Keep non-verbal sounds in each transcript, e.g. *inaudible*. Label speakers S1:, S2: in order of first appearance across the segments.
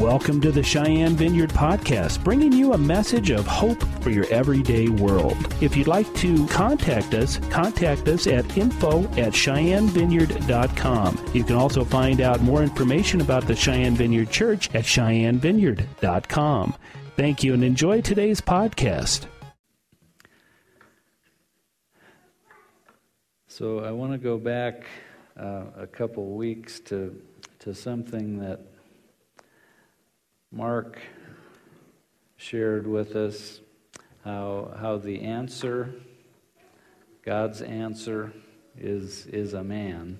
S1: Welcome to the Cheyenne Vineyard Podcast, bringing you a message of hope for your everyday world. If you'd like to contact us, contact us at info at cheyennevineyard.com. You can also find out more information about the Cheyenne Vineyard Church at cheyennevineyard.com. Thank you and enjoy today's podcast.
S2: So I want to go back uh, a couple weeks to to something that Mark shared with us how how the answer God's answer is is a man.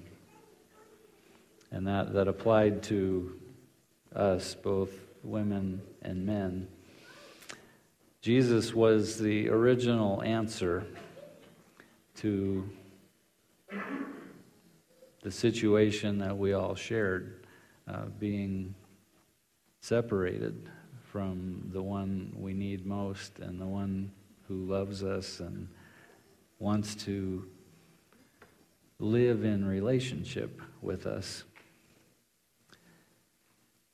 S2: And that that applied to us both women and men. Jesus was the original answer to the situation that we all shared, uh, being separated from the one we need most and the one who loves us and wants to live in relationship with us.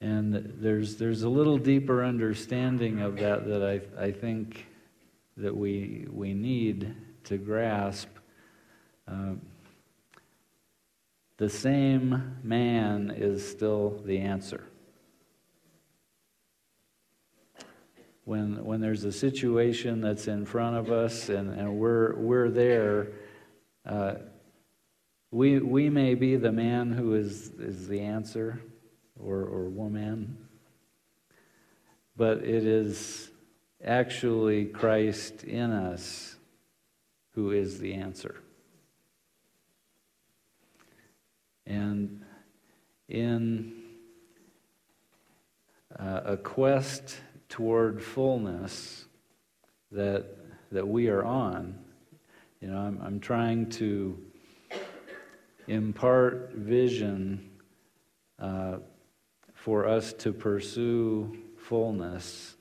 S2: And there's, there's a little deeper understanding of that that I, I think that we, we need to grasp. Uh, the same man is still the answer. When, when there's a situation that's in front of us and, and we're, we're there, uh, we, we may be the man who is, is the answer or, or woman, but it is actually Christ in us who is the answer. And in uh, a quest toward fullness that, that we are on, you know, I'm, I'm trying to impart vision uh, for us to pursue fullness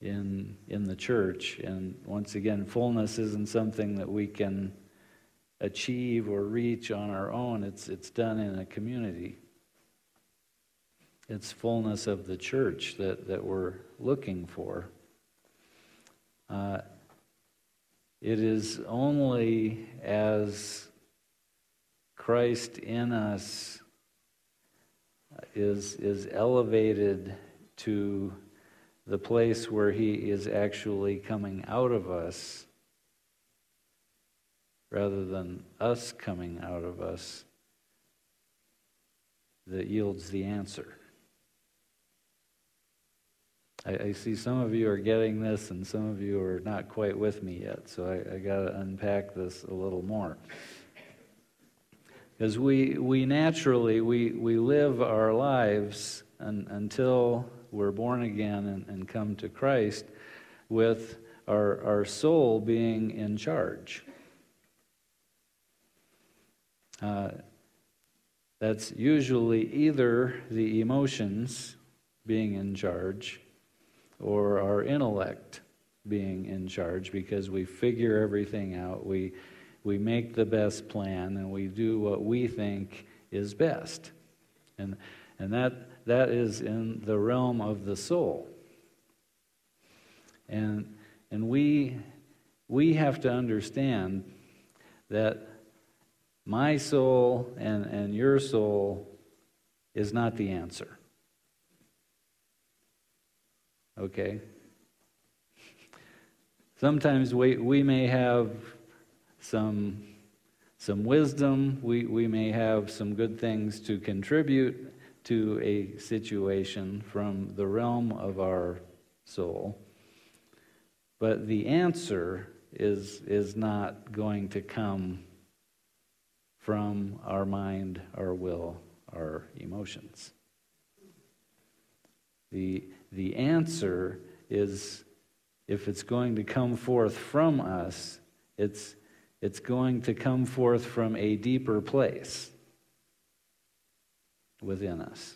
S2: in, in the church. And once again, fullness isn't something that we can achieve or reach on our own. It's, it's done in a community. It's fullness of the church that, that we're looking for. Uh, it is only as Christ in us is, is elevated to the place where he is actually coming out of us rather than us coming out of us that yields the answer. I, I, see some of you are getting this and some of you are not quite with me yet, so I, I got to unpack this a little more. Because we, we naturally, we, we live our lives un, until we're born again and, and come to Christ with our, our soul being in charge. Uh, that's usually either the emotions being in charge or our intellect being in charge because we figure everything out. We, we make the best plan and we do what we think is best. And, and that, that is in the realm of the soul. And, and we, we have to understand that my soul and, and your soul is not the answer. Okay? Sometimes we, we may have some, some wisdom, we, we may have some good things to contribute to a situation from the realm of our soul. But the answer is, is not going to come from our mind, our will, our emotions. The, the answer is if it's going to come forth from us, it's, it's going to come forth from a deeper place within us.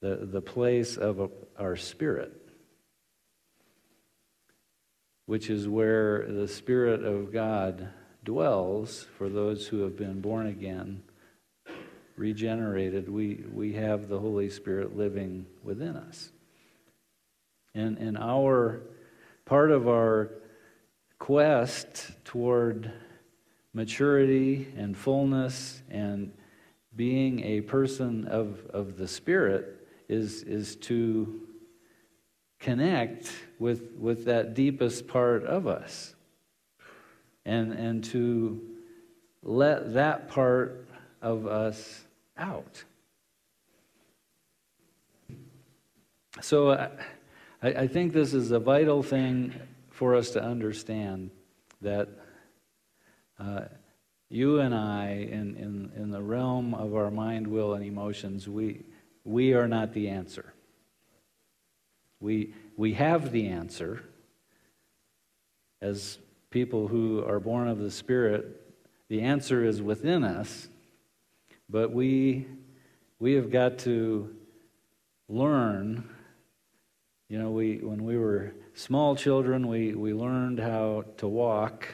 S2: The, the place of our spirit, which is where the Spirit of God dwells for those who have been born again, regenerated, we, we have the Holy Spirit living within us. And, and our part of our quest toward maturity and fullness and being a person of, of the Spirit is, is to connect with, with that deepest part of us and, and to let that part of us out. So I, I think this is a vital thing for us to understand that uh, you and I, in, in, in the realm of our mind, will, and emotions, we, we are not the answer. We, we have the answer as people who are born of the Spirit. The answer is within us, but we, we have got to learn. You know, we, when we were small children, we, we learned how to walk,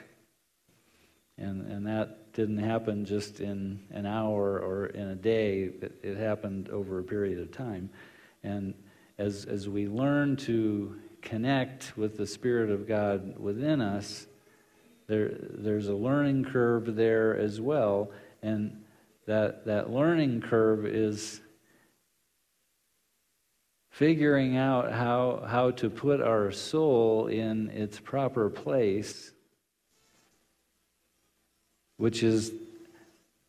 S2: and, and that didn't happen just in an hour or in a day, it, it happened over a period of time. And as, as we learn to connect with the Spirit of God within us, there, there's a learning curve there as well. And that, that learning curve is figuring out how, how to put our soul in its proper place, which is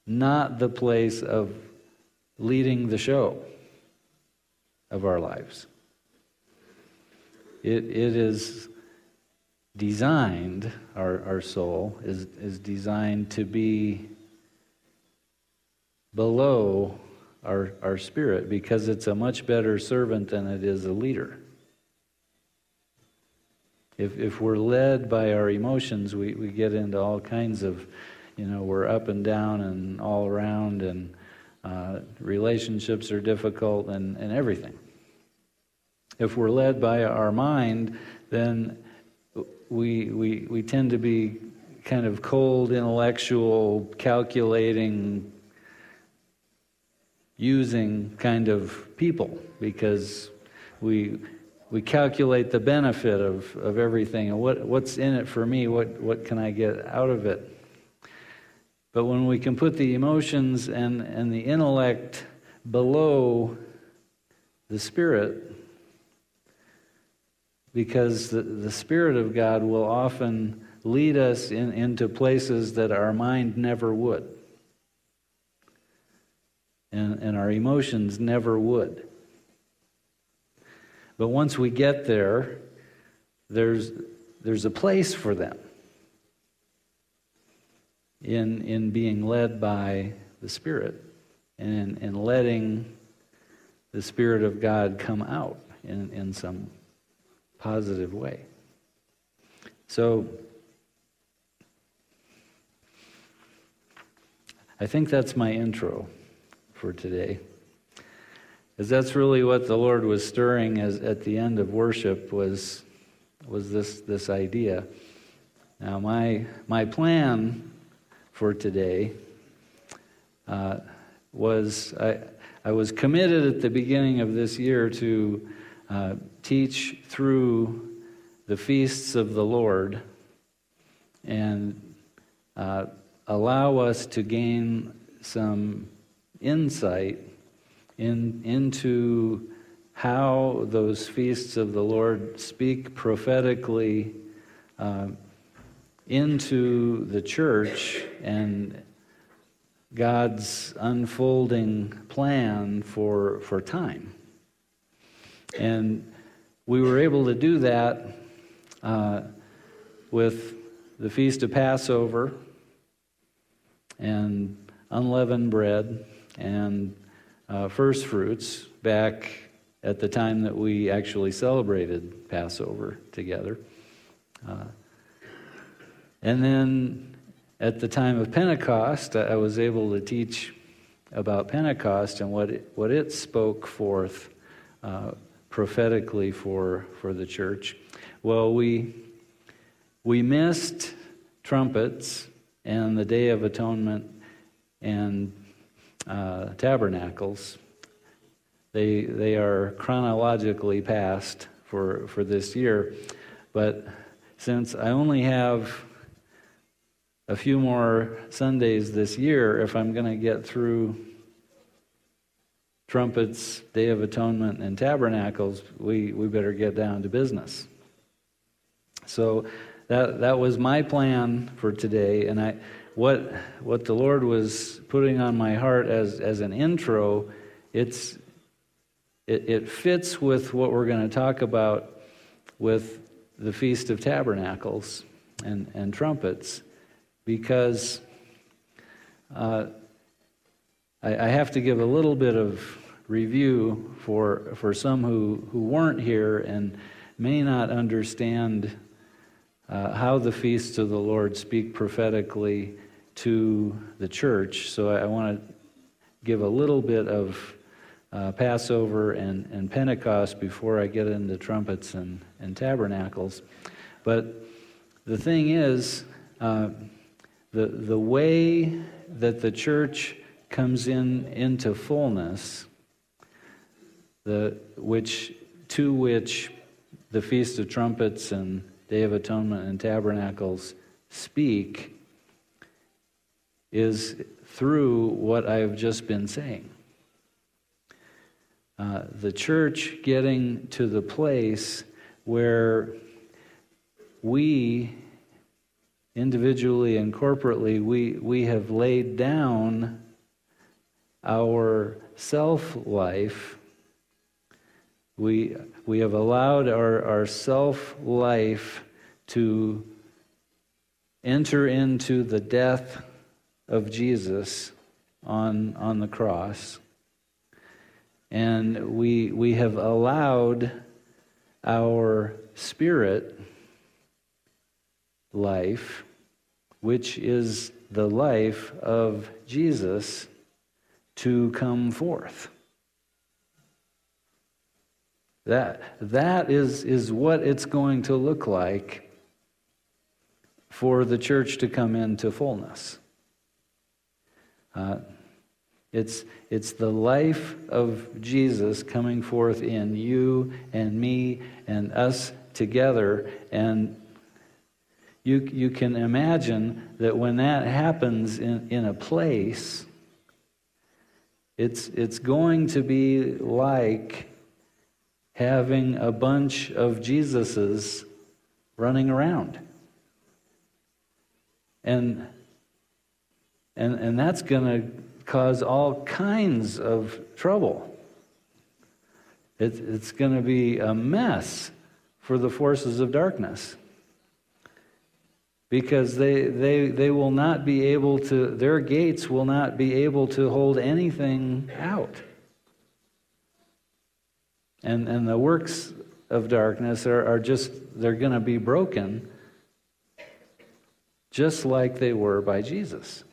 S2: not the place of leading the show of our lives. It, it is designed, our, our soul is, is designed to be below our, our spirit because it's a much better servant than it is a leader. If, if we're led by our emotions, we, we get into all kinds of, you know, we're up and down and all around, and uh, relationships are difficult and, and everything. If we're led by our mind, then we, we, we tend to be kind of cold, intellectual, calculating, using kind of people because we, we calculate the benefit of, of everything and what, what's in it for me, what, what can I get out of it. But when we can put the emotions and, and the intellect below the spirit, because the, the Spirit of God will often lead us in, into places that our mind never would. And, and our emotions never would. But once we get there, there's, there's a place for them in, in being led by the Spirit and in letting the Spirit of God come out in, in some positive way. So, I think that's my intro for today. Because that's really what the Lord was stirring as, at the end of worship was, was this, this idea. Now, my, my plan for today uh, was I, I was committed at the beginning of this year to uh, teach through the feasts of the Lord and uh, allow us to gain some insight in, into how those feasts of the Lord speak prophetically uh, into the church and God's unfolding plan for, for time. And we were able to do that uh, with the Feast of Passover and unleavened bread and uh, first fruits back at the time that we actually celebrated Passover together. Uh, and then at the time of Pentecost, I was able to teach about Pentecost and what it, what it spoke forth uh, prophetically for, for the church. Well, we, we missed trumpets and the Day of Atonement, and uh, tabernacles. They, they are chronologically past for, for this year, but since I only have a few more Sundays this year, if I'm going to get through trumpets, Day of Atonement, and tabernacles, we, we better get down to business. So that, that was my plan for today, and I, what, what the Lord was putting on my heart as, as an intro, it's, it, it fits with what we're going to talk about with the Feast of Tabernacles and, and trumpets, because uh, I, I have to give a little bit of review for, for some who, who weren't here and may not understand uh, how the feasts of the Lord speak prophetically to the church. So I, I want to give a little bit of uh, Passover and, and Pentecost before I get into trumpets and, and tabernacles. But the thing is, uh, the, the way that the church comes in into fullness, the, which, to which the Feast of Trumpets and Day of Atonement and Tabernacles speak, is through what I've just been saying. Uh, the church getting to the place where we, individually and corporately, we, we have laid down our self life. We, we have allowed our, our self life to enter into the death of Jesus on, on the cross. And we, we have allowed our spirit life, which is the life of Jesus, to come forth. That, that is, is what it's going to look like for the church to come into fullness. Uh, it's, it's the life of Jesus coming forth in you and me and us together. And you, you can imagine that when that happens in, in a place, it's, it's going to be like having a bunch of Jesuses running around. And, and, and that's going to cause all kinds of trouble. It, it's going to be a mess for the forces of darkness because they, they, they will not be able to, their gates will not be able to hold anything out. And, and the works of darkness are, are just, they're going to be broken just like they were by Jesus.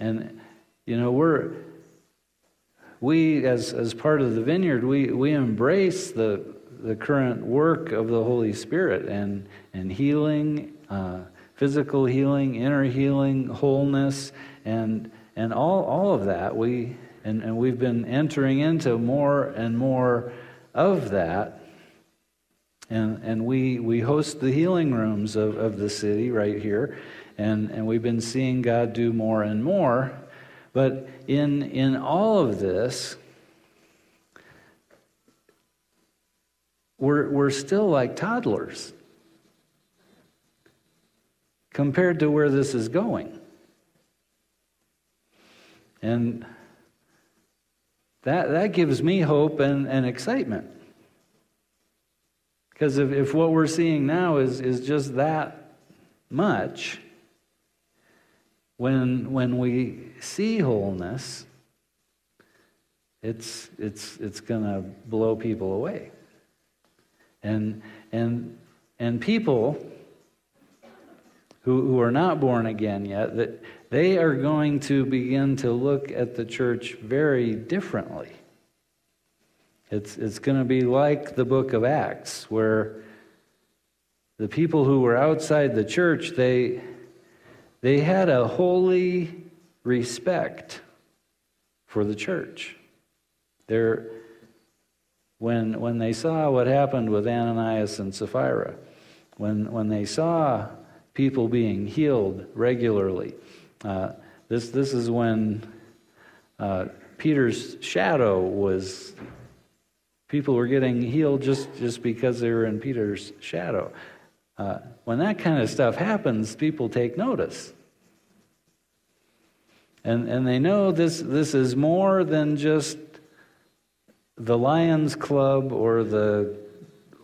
S2: And, you know, we're, we, as, as part of the vineyard, we, we embrace the, the current work of the Holy Spirit and, and healing, uh, physical healing, inner healing, wholeness, and, and all, all of that. We, and, and we've been entering into more and more of that. And, and we, we host the healing rooms of, of the city right here. And, and we've been seeing God do more and more. But in, in all of this, we're, we're still like toddlers compared to where this is going. And that, that gives me hope and, and excitement. Because if, if what we're seeing now is, is just that much, when, when we see wholeness, it's, it's, it's going to blow people away. And, and, and people who, who are not born again yet, that they are going to begin to look at the church very differently. It's, it's going to be like the book of Acts, where the people who were outside the church, they, they had a holy respect for the church. They're, when, when they saw what happened with Ananias and Sapphira, when, when they saw people being healed regularly, uh, this, this is when uh, Peter's shadow was, people were getting healed just, just because they were in Peter's shadow. Uh, when that kind of stuff happens, people take notice. And, and they know this, this is more than just the Lions Club or the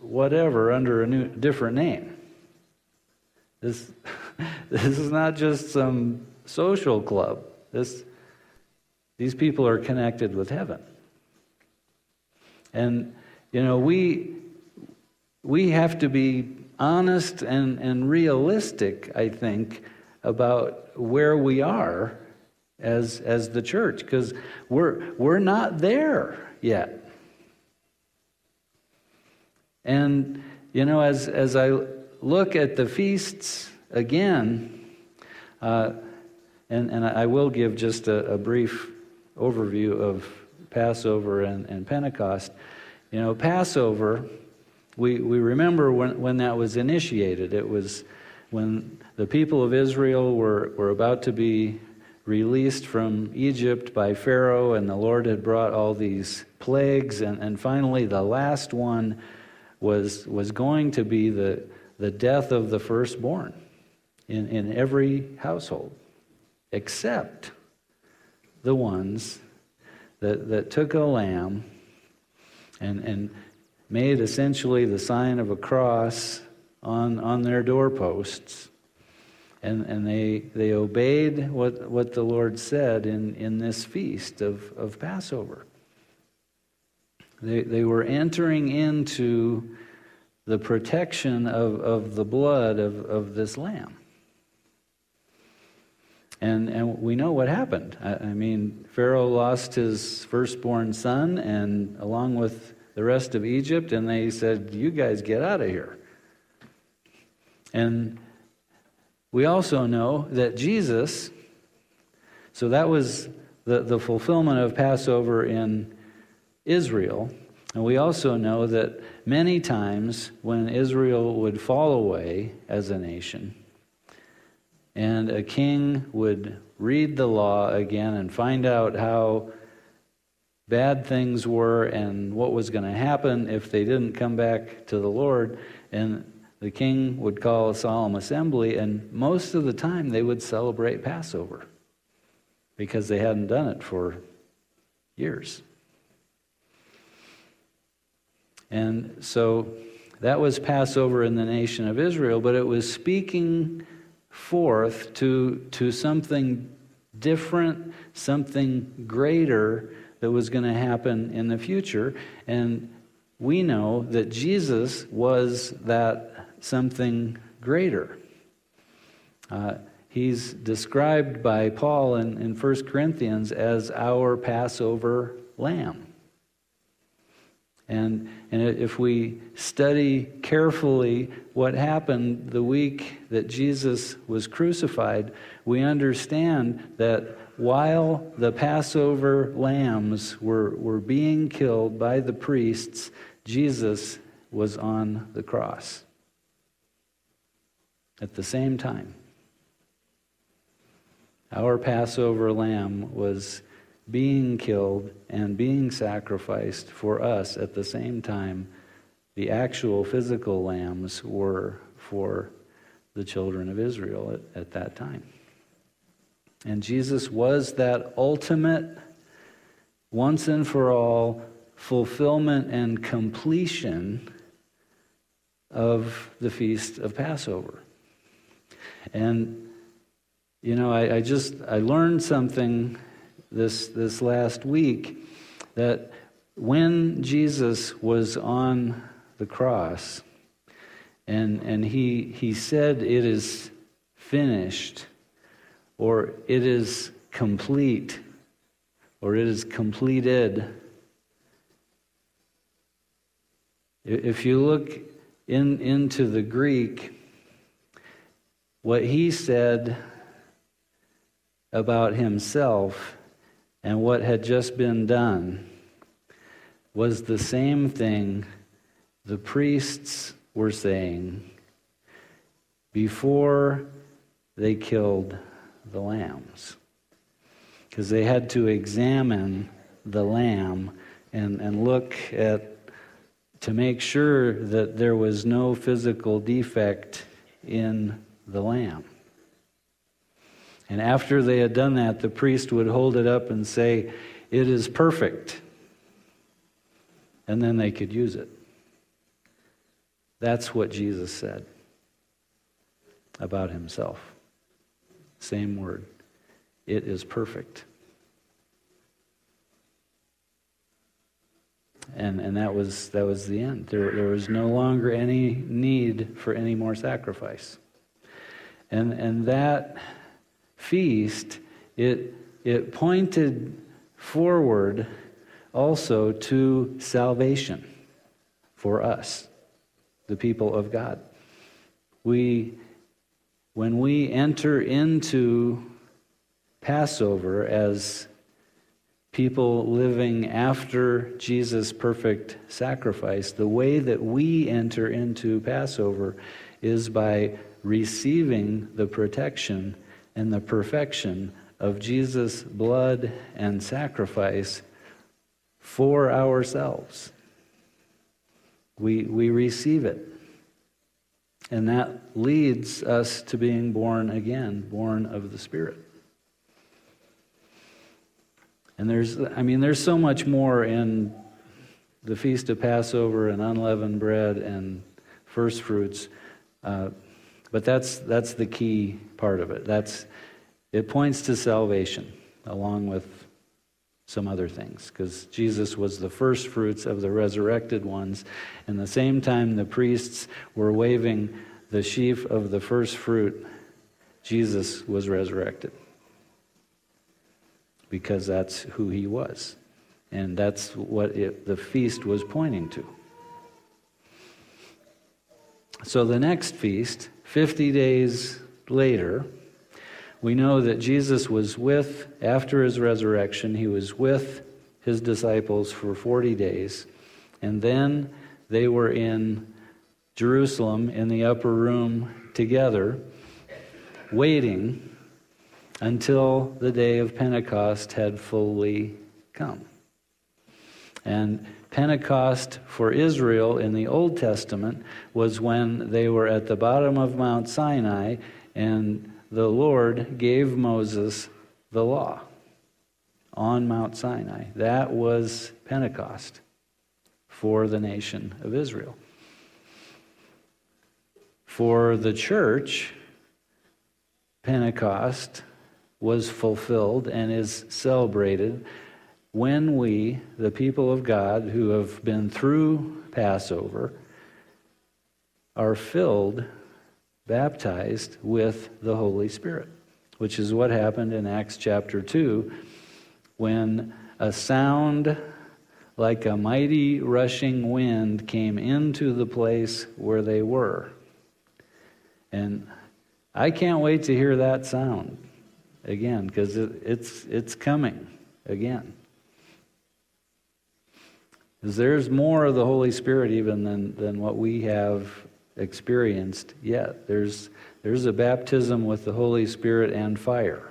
S2: whatever under a new, different name. This, *laughs* this is not just some social club. This, these people are connected with heaven. And, you know, we, we have to be honest and, and realistic, I think, about where we are as, as the church, because we're, we're not there yet. And, you know, as, as I look at the feasts again, uh, and, and I will give just a, a, brief overview of Passover and, and Pentecost. You know, Passover, we, we remember when, when that was initiated. It was when the people of Israel were, were about to be released from Egypt by Pharaoh, and the Lord had brought all these plagues, and, and finally the last one was, was going to be the, the death of the firstborn in, in every household, except the ones that, that took a lamb and, and made essentially the sign of a cross on, on their doorposts and, and they, they obeyed what, what the Lord said in, in this feast of, of Passover. They, they were entering into the protection of, of the blood of, of this lamb. And, and we know what happened. I, I mean, Pharaoh lost his firstborn son, and along with the rest of Egypt, and they said, You guys get out of here. And we also know that Jesus, so that was the, the fulfillment of Passover in Israel. And we also know that many times when Israel would fall away as a nation, and a king would read the law again and find out how bad things were and what was going to happen if they didn't come back to the Lord, and the king would call a solemn assembly, and most of the time they would celebrate Passover because they hadn't done it for years. And so that was Passover in the nation of Israel, but it was speaking forth to, to something different, something greater that was going to happen in the future. And we know that Jesus was that something greater. Uh, he's described by Paul in, in 1 Corinthians as our Passover lamb. And, and if we study carefully what happened the week that Jesus was crucified, we understand that while the Passover lambs were, were being killed by the priests, Jesus was on the cross at the same time. Our Passover lamb was being killed and being sacrificed for us at the same time the actual physical lambs were for the children of Israel at, at that time. And Jesus was that ultimate, once and for all, fulfillment and completion of the feast of Passover. And, you know, I, I just, I learned something this, this last week that when Jesus was on the cross and, and he, he said, It is finished, or it is complete, or it is completed. If you look in, into the Greek, what he said about himself and what had just been done was the same thing the priests were saying before they killed the lambs. Because they had to examine the lamb and, and look at to make sure that there was no physical defect in the lamb. And after they had done that, the priest would hold it up and say, It is perfect. And then they could use it. That's what Jesus said about himself. Same word. It is perfect. And, and that, was, that was the end. There, there was no longer any need for any more sacrifice. And, and that feast, it, it pointed forward also to salvation for us, the people of God. We, when we enter into Passover as people living after Jesus' perfect sacrifice, the way that we enter into Passover is by receiving the protection and the perfection of Jesus' blood and sacrifice for ourselves. We, we receive it. And that leads us to being born again, born of the Spirit. And there's, I mean, there's so much more in the Feast of Passover and unleavened bread and first fruits. Uh, but that's, that's the key part of it. That's, it points to salvation along with some other things because Jesus was the first fruits of the resurrected ones. And the same time the priests were waving the sheaf of the first fruit, Jesus was resurrected because that's who he was. And that's what it, the feast was pointing to. So the next feast, 50 days later, we know that Jesus was with, after his resurrection, he was with his disciples for 40 days. And then they were in Jerusalem in the upper room together, waiting until the day of Pentecost had fully come. And Pentecost for Israel in the Old Testament was when they were at the bottom of Mount Sinai and the Lord gave Moses the law on Mount Sinai. That was Pentecost for the nation of Israel. For the church, Pentecost was fulfilled and is celebrated when we, the people of God who have been through Passover, are filled, baptized with the Holy Spirit, which is what happened in Acts chapter 2 when a sound like a mighty rushing wind came into the place where they were. And I can't wait to hear that sound again because it, it's, it's coming again. Because there's more of the Holy Spirit even than, than what we have experienced yet. There's, there's a baptism with the Holy Spirit and fire.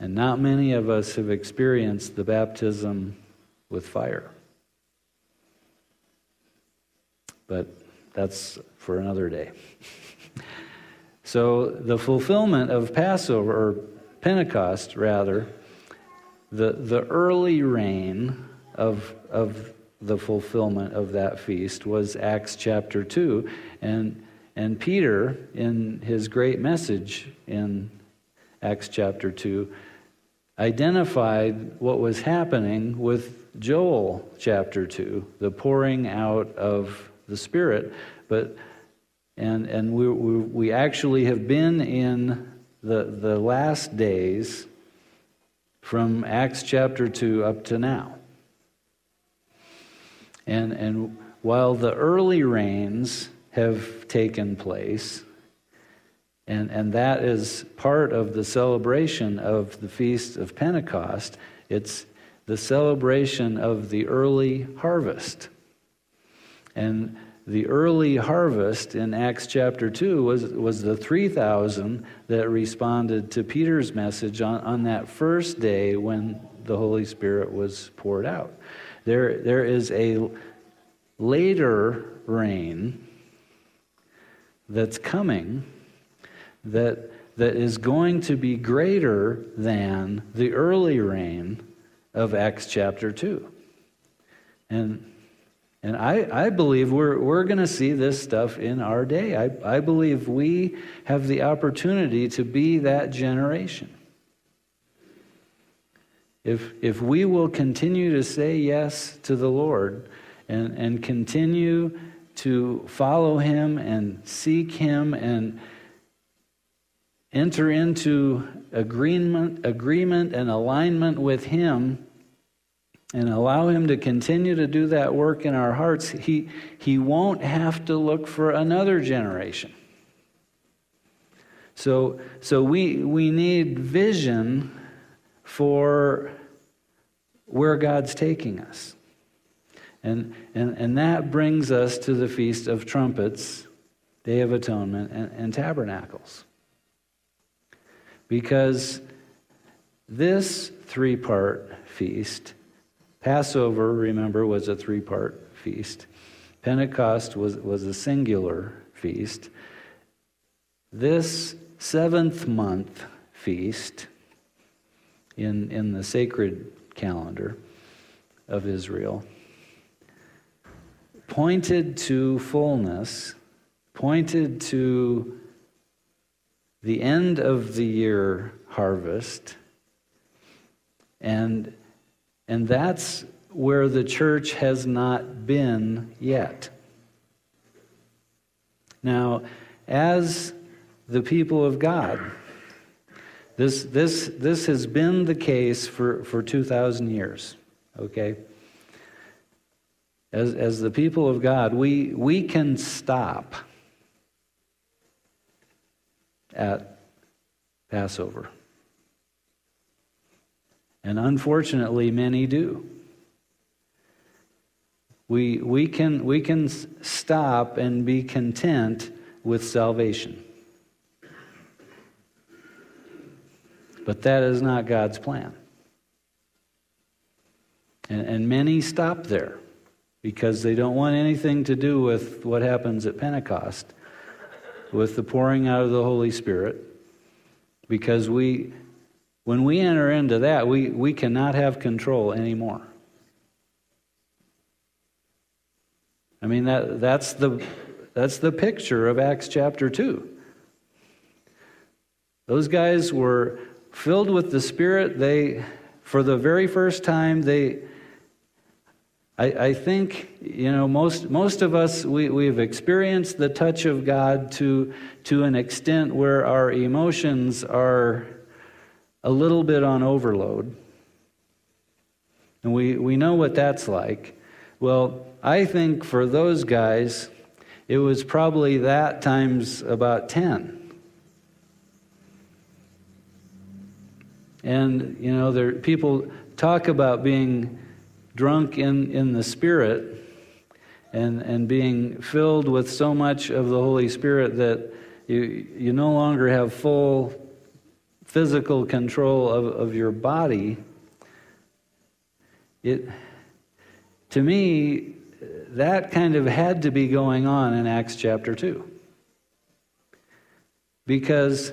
S2: And not many of us have experienced the baptism with fire. But that's for another day. *laughs* So the fulfillment of Passover, or Pentecost rather, the, the early rain of, of the fulfillment of that feast was Acts chapter 2. And, and Peter, in his great message in Acts chapter 2, identified what was happening with Joel chapter 2, the pouring out of the Spirit. But and, and we, we, we actually have been in the, the last days from Acts chapter 2 up to now. And, and while the early rains have taken place, And, and that is part of the celebration of the Feast of Pentecost. It's the celebration of the early harvest. And the early harvest in Acts chapter 2 was, was the 3,000 that responded to Peter's message on, on that first day when the Holy Spirit was poured out. There, there is a later rain that's coming that, that is going to be greater than the early rain of Acts chapter 2. And, and I, I believe we're, we're going to see this stuff in our day. I, I believe we have the opportunity to be that generation. If, if we will continue to say yes to the Lord and, and continue to follow Him and seek Him and enter into agreement, agreement and alignment with Him and allow Him to continue to do that work in our hearts, He, he won't have to look for another generation. So, so we, we need vision for where God's taking us. And, and, and that brings us to the Feast of Trumpets, Day of Atonement, and, and Tabernacles. Because this three part feast, Passover, remember, was a three part feast, Pentecost was, was a singular feast. This seventh month feast in, in the sacred calendar of Israel pointed to fullness, pointed to the end of the year harvest. And, and that's where the church has not been yet. Now, as the people of God, this, this, this has been the case for, for 2,000 years, okay? As, as the people of God, we, we can stop at Passover. And unfortunately, many do. We, we, can, we can stop and be content with salvation. But that is not God's plan. And, and many stop there because they don't want anything to do with what happens at Pentecost, with the pouring out of the Holy Spirit, because we, when we enter into that, we, we cannot have control anymore. I mean, that, that's, the, that's the picture of Acts chapter 2. Those guys were filled with the Spirit, they, for the very first time, they, I, I think, you know, most, most of us, we, we've experienced the touch of God to, to an extent where our emotions are a little bit on overload. And we, we know what that's like. Well, I think for those guys, it was probably that times about 10. And, you know, there, people talk about being drunk in, in the Spirit and, and being filled with so much of the Holy Spirit that you, you no longer have full physical control of, of your body. It, to me, that kind of had to be going on in Acts chapter 2. Because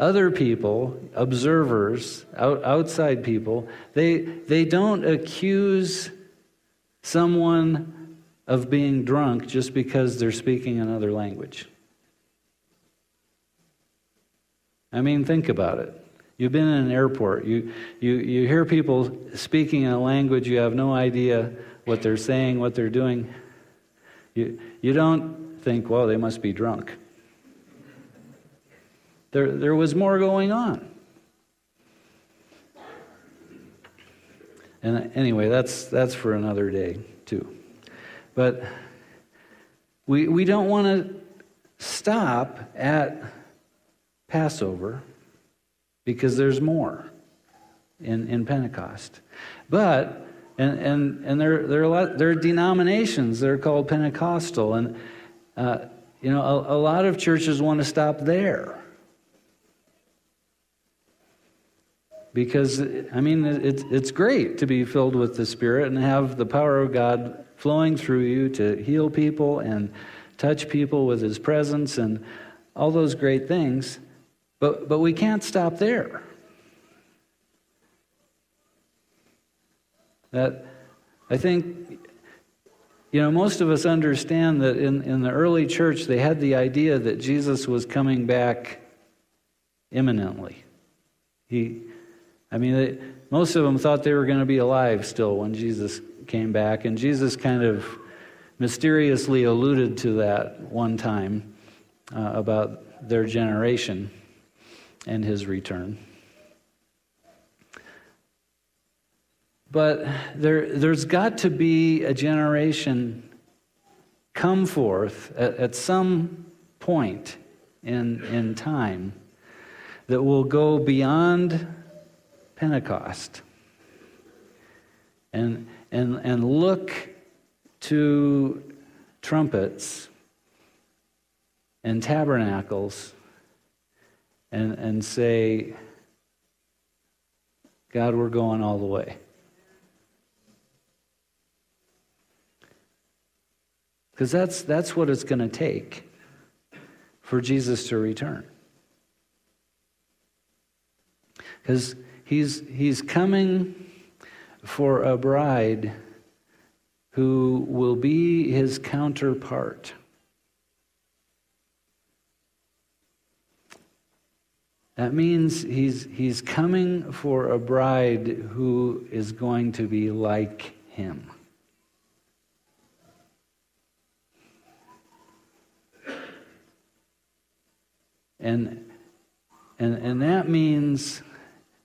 S2: other people, observers, out, outside people, they, they don't accuse someone of being drunk just because they're speaking another language. I mean, think about it. You've been in an airport. You, you, you hear people speaking in a language you have no idea what they're saying, what they're doing. You, you don't think, well, they must be drunk. There, there was more going on. And anyway, that's, that's for another day, too. But we, we don't want to stop at Passover because there's more in, in Pentecost. But, and, and, and there, there, are lot, there are denominations that are called Pentecostal, and, uh, you know, a, a lot of churches want to stop there. Because, I mean, it's, it's great to be filled with the Spirit and have the power of God flowing through you to heal people and touch people with His presence and all those great things. But, but we can't stop there. That I think, you know, most of us understand that in, in the early church they had the idea that Jesus was coming back imminently. He, I mean, they, most of them thought they were going to be alive still when Jesus came back, and Jesus kind of mysteriously alluded to that one time uh, about their generation and his return. But there, there's got to be a generation come forth at, at some point in, in time that will go beyond Pentecost and, and, and look to trumpets and tabernacles and, and say, God, we're going all the way. Because that's, that's what it's going to take for Jesus to return. Because he's, he's coming for a bride who will be his counterpart. That means he's, he's coming for a bride who is going to be like him. And, and, and that means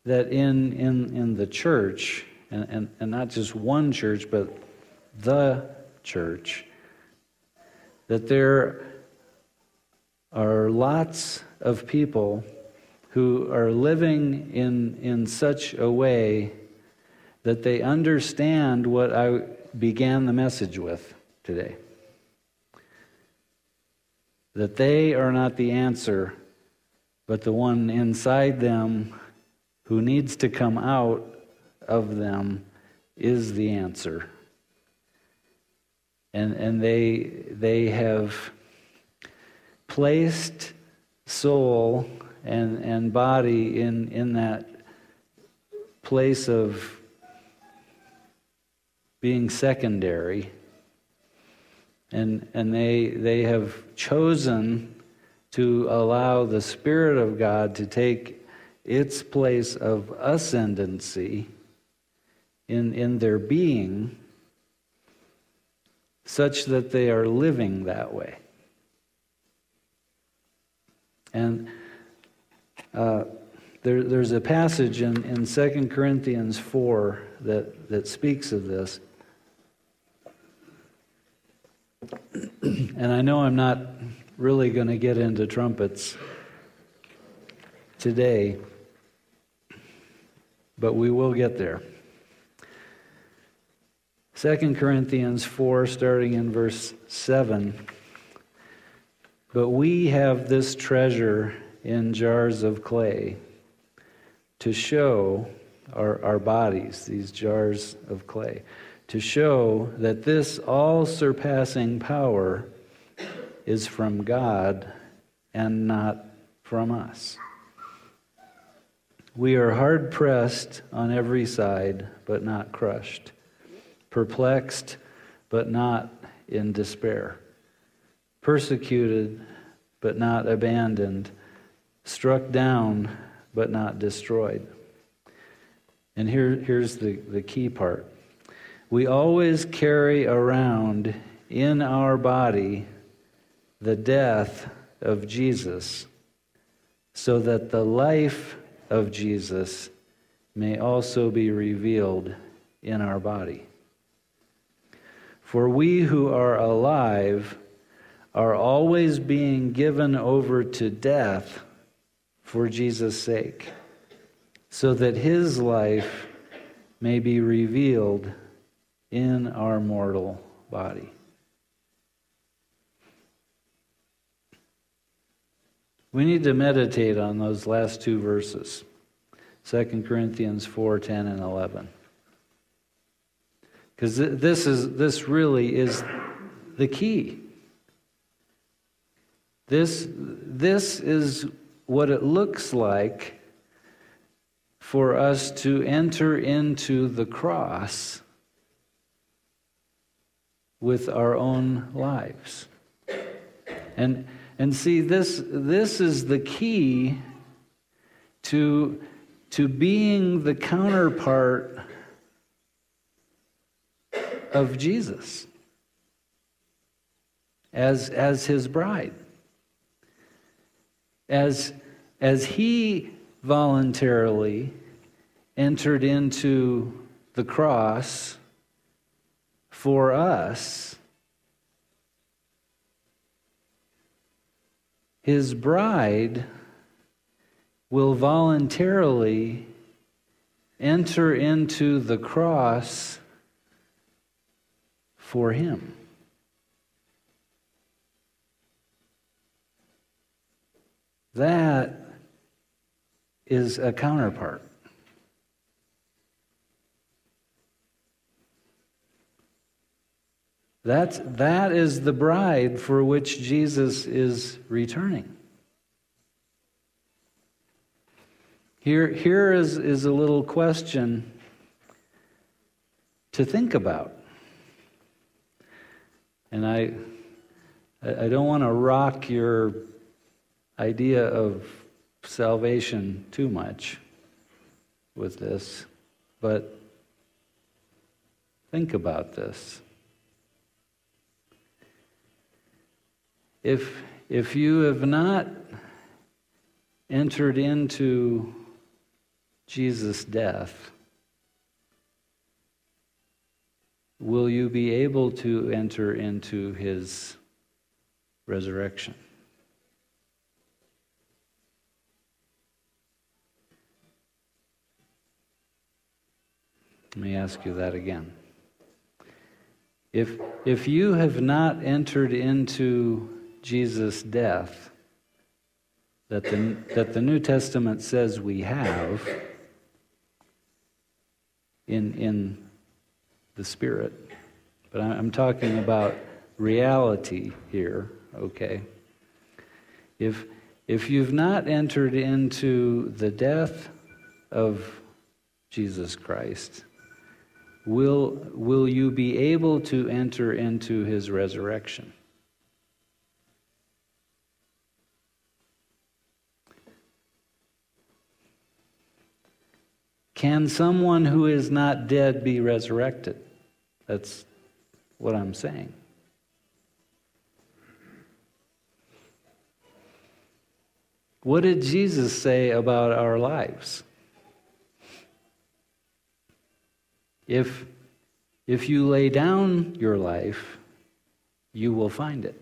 S2: that in, in, in the church, and, and, and not just one church, but the church, that there are lots of people who are living in, in such a way that they understand what I began the message with today. That they are not the answer but the one inside them who needs to come out of them is the answer. And, and they, they have placed soul and, and body in, in that place of being secondary. And, and they, they have chosen to allow the Spirit of God to take its place of ascendancy in, in their being such that they are living that way. And uh, there, there's a passage in, in 2 Corinthians 4 that, that speaks of this. and I know I'm not really going to get into trumpets today, but we will get there. 2 Corinthians 4, starting in verse 7. But we have this treasure in jars of clay to show our, our bodies, these jars of clay, to show that this all surpassing power is from God and not from us. We are hard pressed on every side, but not crushed, perplexed, but not in despair, persecuted, but not abandoned, struck down, but not destroyed. And here, here's the, the key part. We always carry around in our body the death of Jesus, so that the life of Jesus may also be revealed in our body. For we who are alive are always being given over to death for Jesus' sake, so that his life may be revealed in our mortal body. We need to meditate on those last two verses 2 Corinthians 4 10 and 11. Because this, is, this really is the key. This, this is what it looks like for us to enter into the cross with our own lives. And, and see, this, this is the key to, to being the counterpart of Jesus as, as his bride. As, as he voluntarily entered into the cross for us, his bride will voluntarily enter into the cross for him. That is a counterpart. That's, that is the bride for which Jesus is returning. Here, here is, is a little question to think about. And I, I don't want to rock your idea of salvation too much with this, but think about this. If, if you have not entered into Jesus' death, will you be able to enter into his resurrection? Let me ask you that again. If, if you have not entered into Jesus' death, that the, that the New Testament says we have in, in the Spirit, but I'm talking about reality here, okay? If, if you've not entered into the death of Jesus Christ, will, will you be able to enter into his resurrection? Can someone who is not dead be resurrected? That's what I'm saying. What did Jesus say about our lives? If, if you lay down your life, you will find it.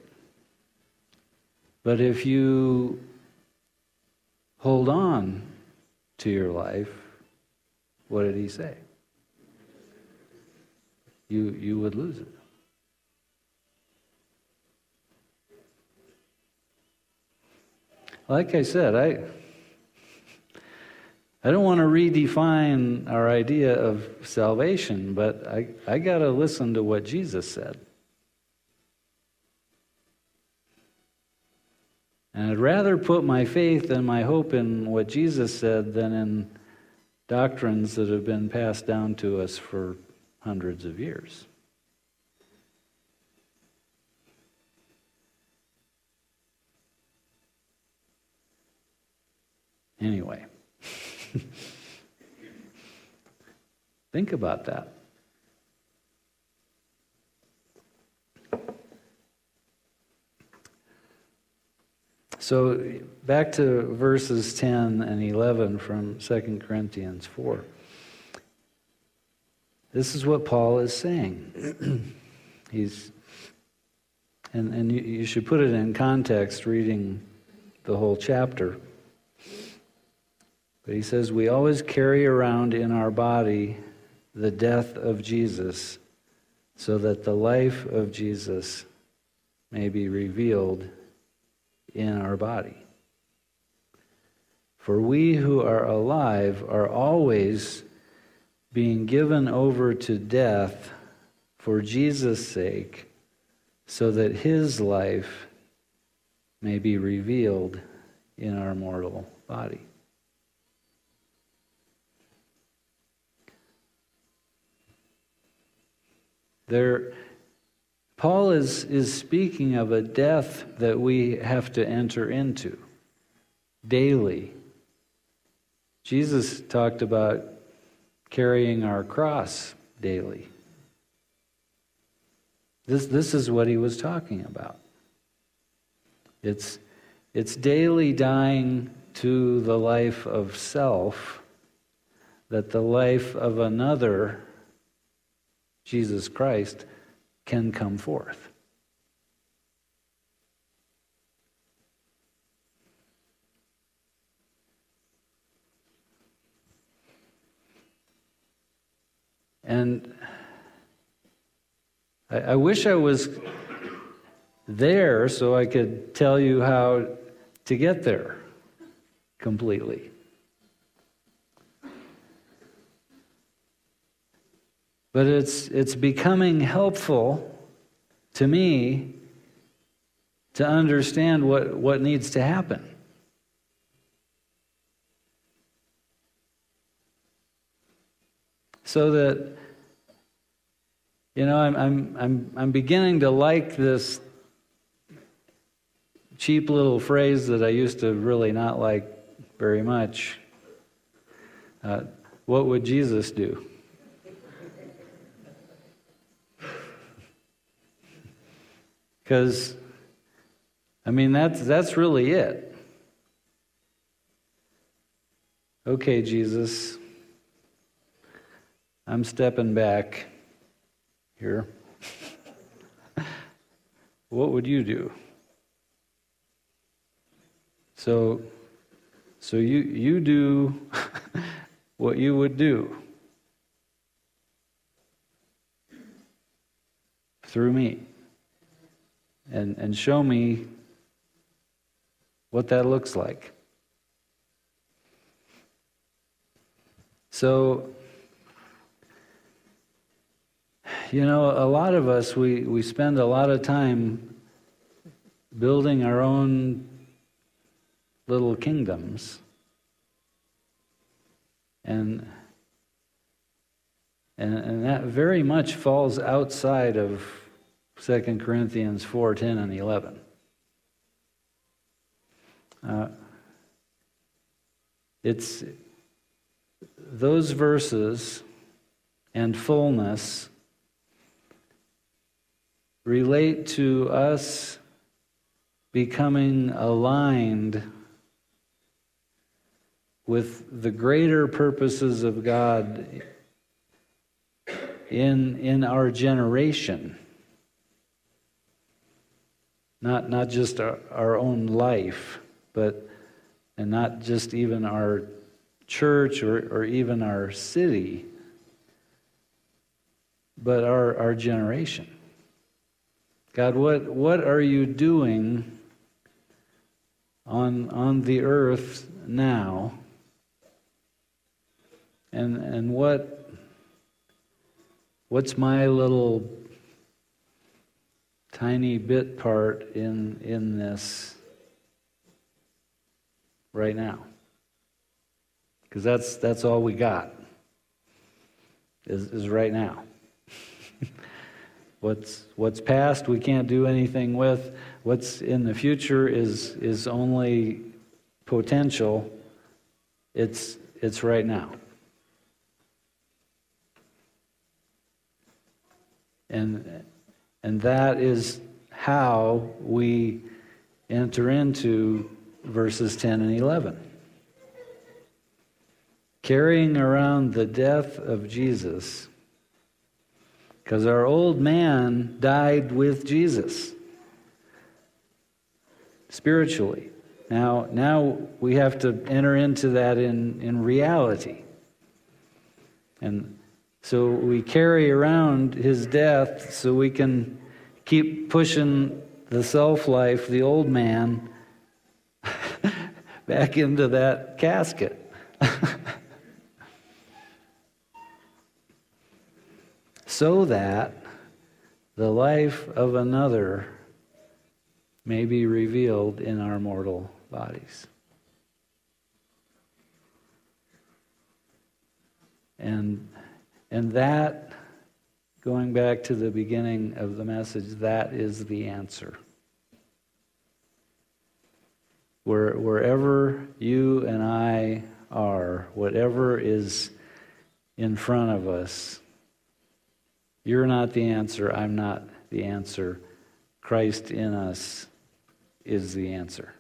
S2: But if you hold on to your life, what did he say? You, you would lose it. Like I said, I. I don't want to redefine our idea of salvation, but I, I got to listen to what Jesus said. And I'd rather put my faith and my hope in what Jesus said than in doctrines that have been passed down to us for hundreds of years. Anyway. *laughs* Think about that. So, back to verses 10 and 11 from 2 Corinthians 4. This is what Paul is saying. *clears throat* he's, And, and you, you should put it in context reading the whole chapter. But he says, We always carry around in our body the death of Jesus, so that the life of Jesus may be revealed in our body. For we who are alive are always being given over to death for Jesus' sake, so that his life may be revealed in our mortal body. There, Paul is, is speaking of a death that we have to enter into daily. Jesus talked about carrying our cross daily. This, this is what he was talking about. It's, it's daily dying to the life of self that the life of another, Jesus Christ, can come forth. And I, I wish I was there so I could tell you how to get there completely. But it's, it's becoming helpful to me to understand what, what needs to happen. So that you know, I'm, I'm, I'm, I'm beginning to like this cheap little phrase that I used to really not like very much. Uh, what would Jesus do? Because, I mean, that's, that's really it. Okay, Jesus, I'm stepping back here. *laughs* what would you do? So, so you, you do *laughs* what you would do through me. And, and show me what that looks like. So, You know, a lot of us, we, we spend a lot of time building our own little kingdoms. And, and, and that very much falls outside of 2 Corinthians 4 10 and 11. Uh, it's those verses and fullness relate to us becoming aligned with the greater purposes of God in, in our generation. Not, not just our, our own life, but and not just even our church or, or even our city, but our, our generation. God, what, what are you doing on, on the earth now? And, and what, what's my little tiny bit part in, in this right now? Because that's, that's all we got, is, is right now. *laughs* What's, what's past, we can't do anything with. What's in the future is, is only potential. It's, it's right now. And, and that is how we enter into verses 10 and 11. Carrying around the death of Jesus because our old man died with Jesus. spiritually. Now, now we have to enter into that in, in reality. And so we carry around his death so we can keep pushing the self life, the old man, *laughs* back into that casket. *laughs* so that the life of another may be revealed in our mortal bodies. And, and that, going back to the beginning of the message, that is the answer. Where, wherever you and I are, whatever is in front of us, you're not the answer, I'm not the answer. Christ in us is the answer.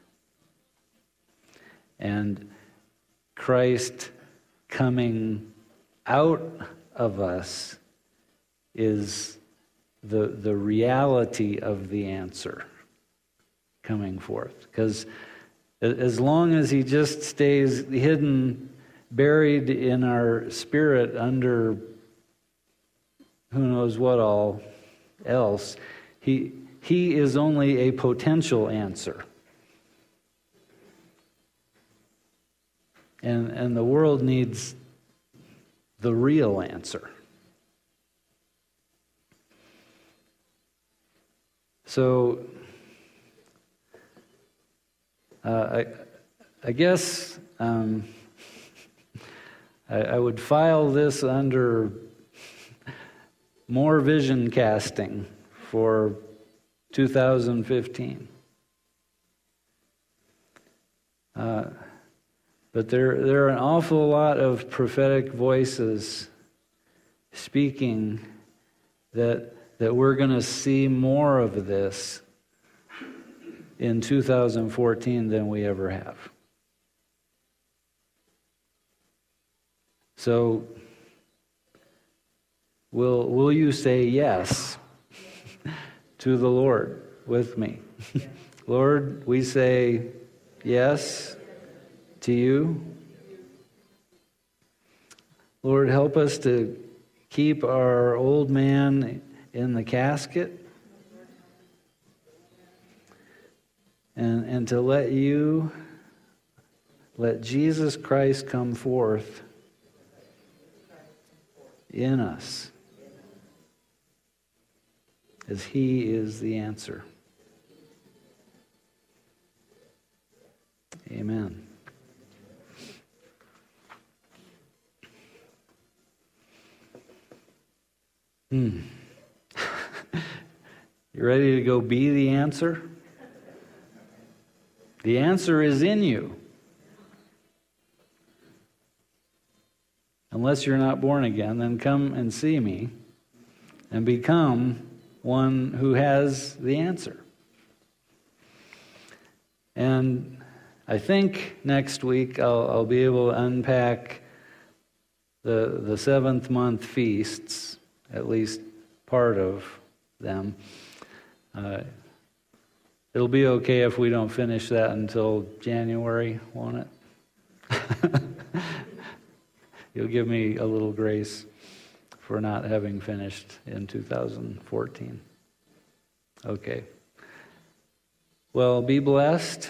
S2: And Christ coming out of us is the, the reality of the answer coming forth. Because as long as he just stays hidden, buried in our spirit under who knows what all else, he, he is only a potential answer. And, and the world needs the real answer. So, uh, I, I guess um, I, I would file this under more vision casting for 2015. Uh, but there, there are an awful lot of prophetic voices speaking that, that we're going to see more of this in 2014 than we ever have. So, will, will you say yes to the Lord with me? *laughs* Lord, we say yes to you. Lord, help us to keep our old man in the casket and, and to let you, let Jesus Christ come forth in us as he is the answer. Amen. Hmm. *laughs* you ready to go be the answer? The answer is in you. Unless you're not born again, then come and see me and become one who has the answer. And I think next week I'll, I'll be able to unpack the, the seventh month feasts at least part of them. Uh, it'll be okay if we don't finish that until January, won't it? *laughs* You'll give me a little grace for not having finished in 2014. Okay. Well, be blessed.